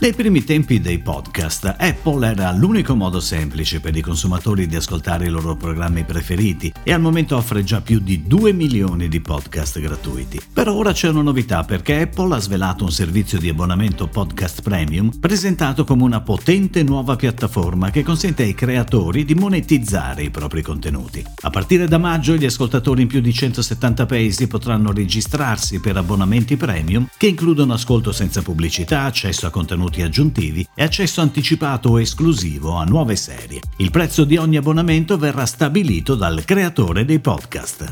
Nei primi tempi dei podcast, Apple era l'unico modo semplice per i consumatori di ascoltare i loro programmi preferiti e al momento offre già più di 2 milioni di podcast gratuiti. Però ora c'è una novità perché Apple ha svelato un servizio di abbonamento podcast premium presentato come una potente nuova piattaforma che consente ai creatori di monetizzare i propri contenuti. A partire da maggio gli ascoltatori in più di 170 paesi potranno registrarsi per abbonamenti premium che includono ascolto senza pubblicità, accesso a contenuti contenuti aggiuntivi e accesso anticipato o esclusivo a nuove serie. Il prezzo di ogni abbonamento verrà stabilito dal creatore dei podcast.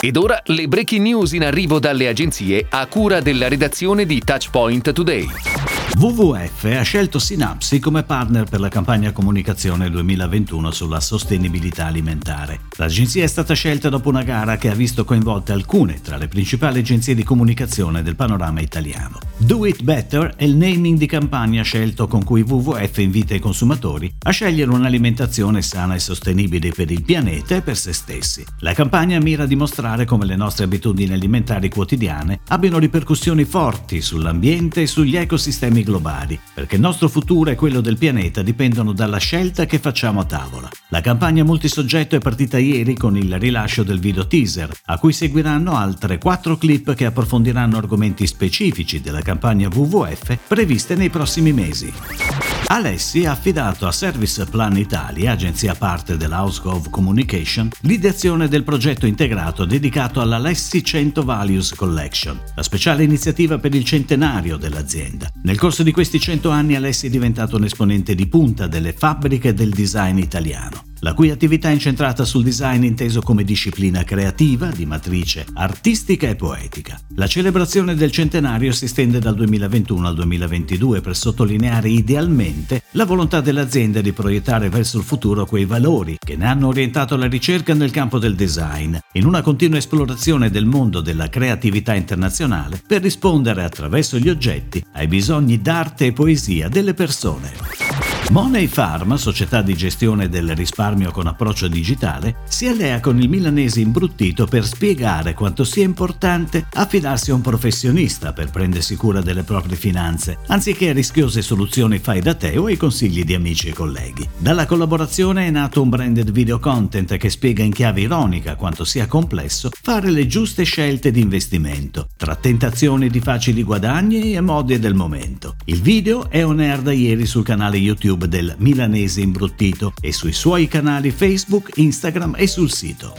Ed ora le breaking news in arrivo dalle agenzie a cura della redazione di Touchpoint Today. WWF ha scelto Synapsi come partner per la campagna comunicazione 2021 sulla sostenibilità alimentare. L'agenzia è stata scelta dopo una gara che ha visto coinvolte alcune tra le principali agenzie di comunicazione del panorama italiano. Do It Better è il naming di campagna scelto con cui WWF invita i consumatori a scegliere un'alimentazione sana e sostenibile per il pianeta e per se stessi. La campagna mira a dimostrare come le nostre abitudini alimentari quotidiane abbiano ripercussioni forti sull'ambiente e sugli ecosistemi globali, perché il nostro futuro e quello del pianeta dipendono dalla scelta che facciamo a tavola. La campagna multisoggetto è partita ieri con il rilascio del video teaser, a cui seguiranno altre quattro clip che approfondiranno argomenti specifici della campagna WWF previste nei prossimi mesi. Alessi ha affidato a Service Plan Italia, agenzia parte dell'Housegov Communication, l'ideazione del progetto integrato dedicato all'Alessi 100 Values Collection, la speciale iniziativa per il centenario dell'azienda. Nel corso di questi 100 anni Alessi è diventato un esponente di punta delle fabbriche del design italiano la cui attività è incentrata sul design inteso come disciplina creativa di matrice artistica e poetica. La celebrazione del centenario si estende dal 2021 al 2022 per sottolineare idealmente la volontà dell'azienda di proiettare verso il futuro quei valori che ne hanno orientato la ricerca nel campo del design, in una continua esplorazione del mondo della creatività internazionale per rispondere attraverso gli oggetti ai bisogni d'arte e poesia delle persone. Money Farm, società di gestione del risparmio con approccio digitale, si allea con il milanese imbruttito per spiegare quanto sia importante affidarsi a un professionista per prendersi cura delle proprie finanze, anziché a rischiose soluzioni fai da te o ai consigli di amici e colleghi. Dalla collaborazione è nato un branded video content che spiega in chiave ironica quanto sia complesso fare le giuste scelte di investimento, tra tentazioni di facili guadagni e mode del momento. Il video è on air da ieri sul canale YouTube YouTube del milanese imbruttito e sui suoi canali Facebook, Instagram e sul sito.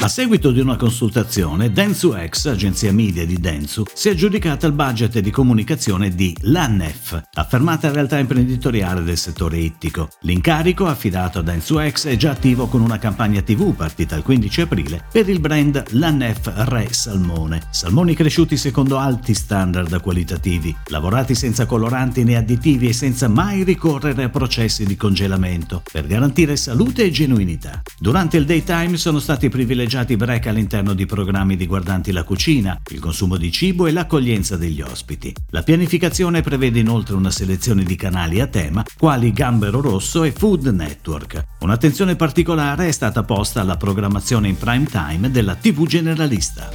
A seguito di una consultazione, Dentsu X, agenzia media di Dentsu, si è aggiudicata il budget di comunicazione di LANEF, affermata realtà imprenditoriale del settore ittico. L'incarico, affidato a Dentsu X, è già attivo con una campagna TV partita il 15 aprile per il brand LANEF Re Salmone. Salmoni cresciuti secondo alti standard qualitativi, lavorati senza coloranti né additivi e senza mai ricorrere a processi di congelamento, per garantire salute e genuinità. Durante il daytime sono stati privilegiati break all'interno di programmi riguardanti la cucina, il consumo di cibo e l'accoglienza degli ospiti. La pianificazione prevede inoltre una selezione di canali a tema, quali Gambero Rosso e Food Network. Un'attenzione particolare è stata posta alla programmazione in prime time della TV generalista.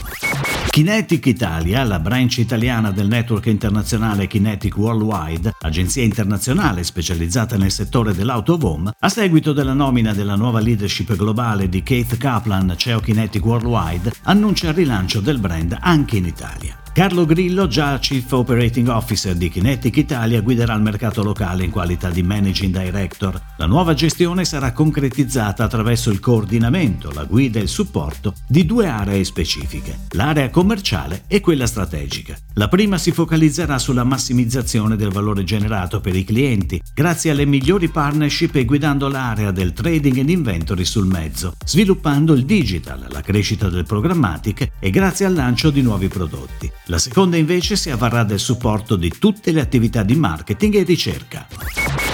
Kinetic Italia, la branch italiana del network internazionale Kinetic Worldwide, agenzia internazionale specializzata nel settore dell'auto home, a seguito della nomina della nuova leadership globale di Keith Kaplan, CEO Kinetic Worldwide, annuncia il rilancio del brand anche in Italia. Carlo Grillo, già Chief Operating Officer di Kinetic Italia, guiderà il mercato locale in qualità di Managing Director. La nuova gestione sarà concretizzata attraverso il coordinamento, la guida e il supporto di due aree specifiche, l'area commerciale e quella strategica. La prima si focalizzerà sulla massimizzazione del valore generato per i clienti, grazie alle migliori partnership e guidando l'area del trading and inventory sul mezzo, sviluppando il digital, la crescita del programmatic e grazie al lancio di nuovi prodotti. La seconda invece si avvarrà del supporto di tutte le attività di marketing e ricerca.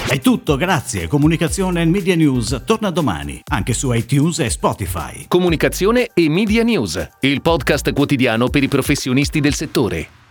È tutto, grazie. Comunicazione e Media News torna domani, anche su iTunes e Spotify. Comunicazione e Media News, il podcast quotidiano per i professionisti del settore.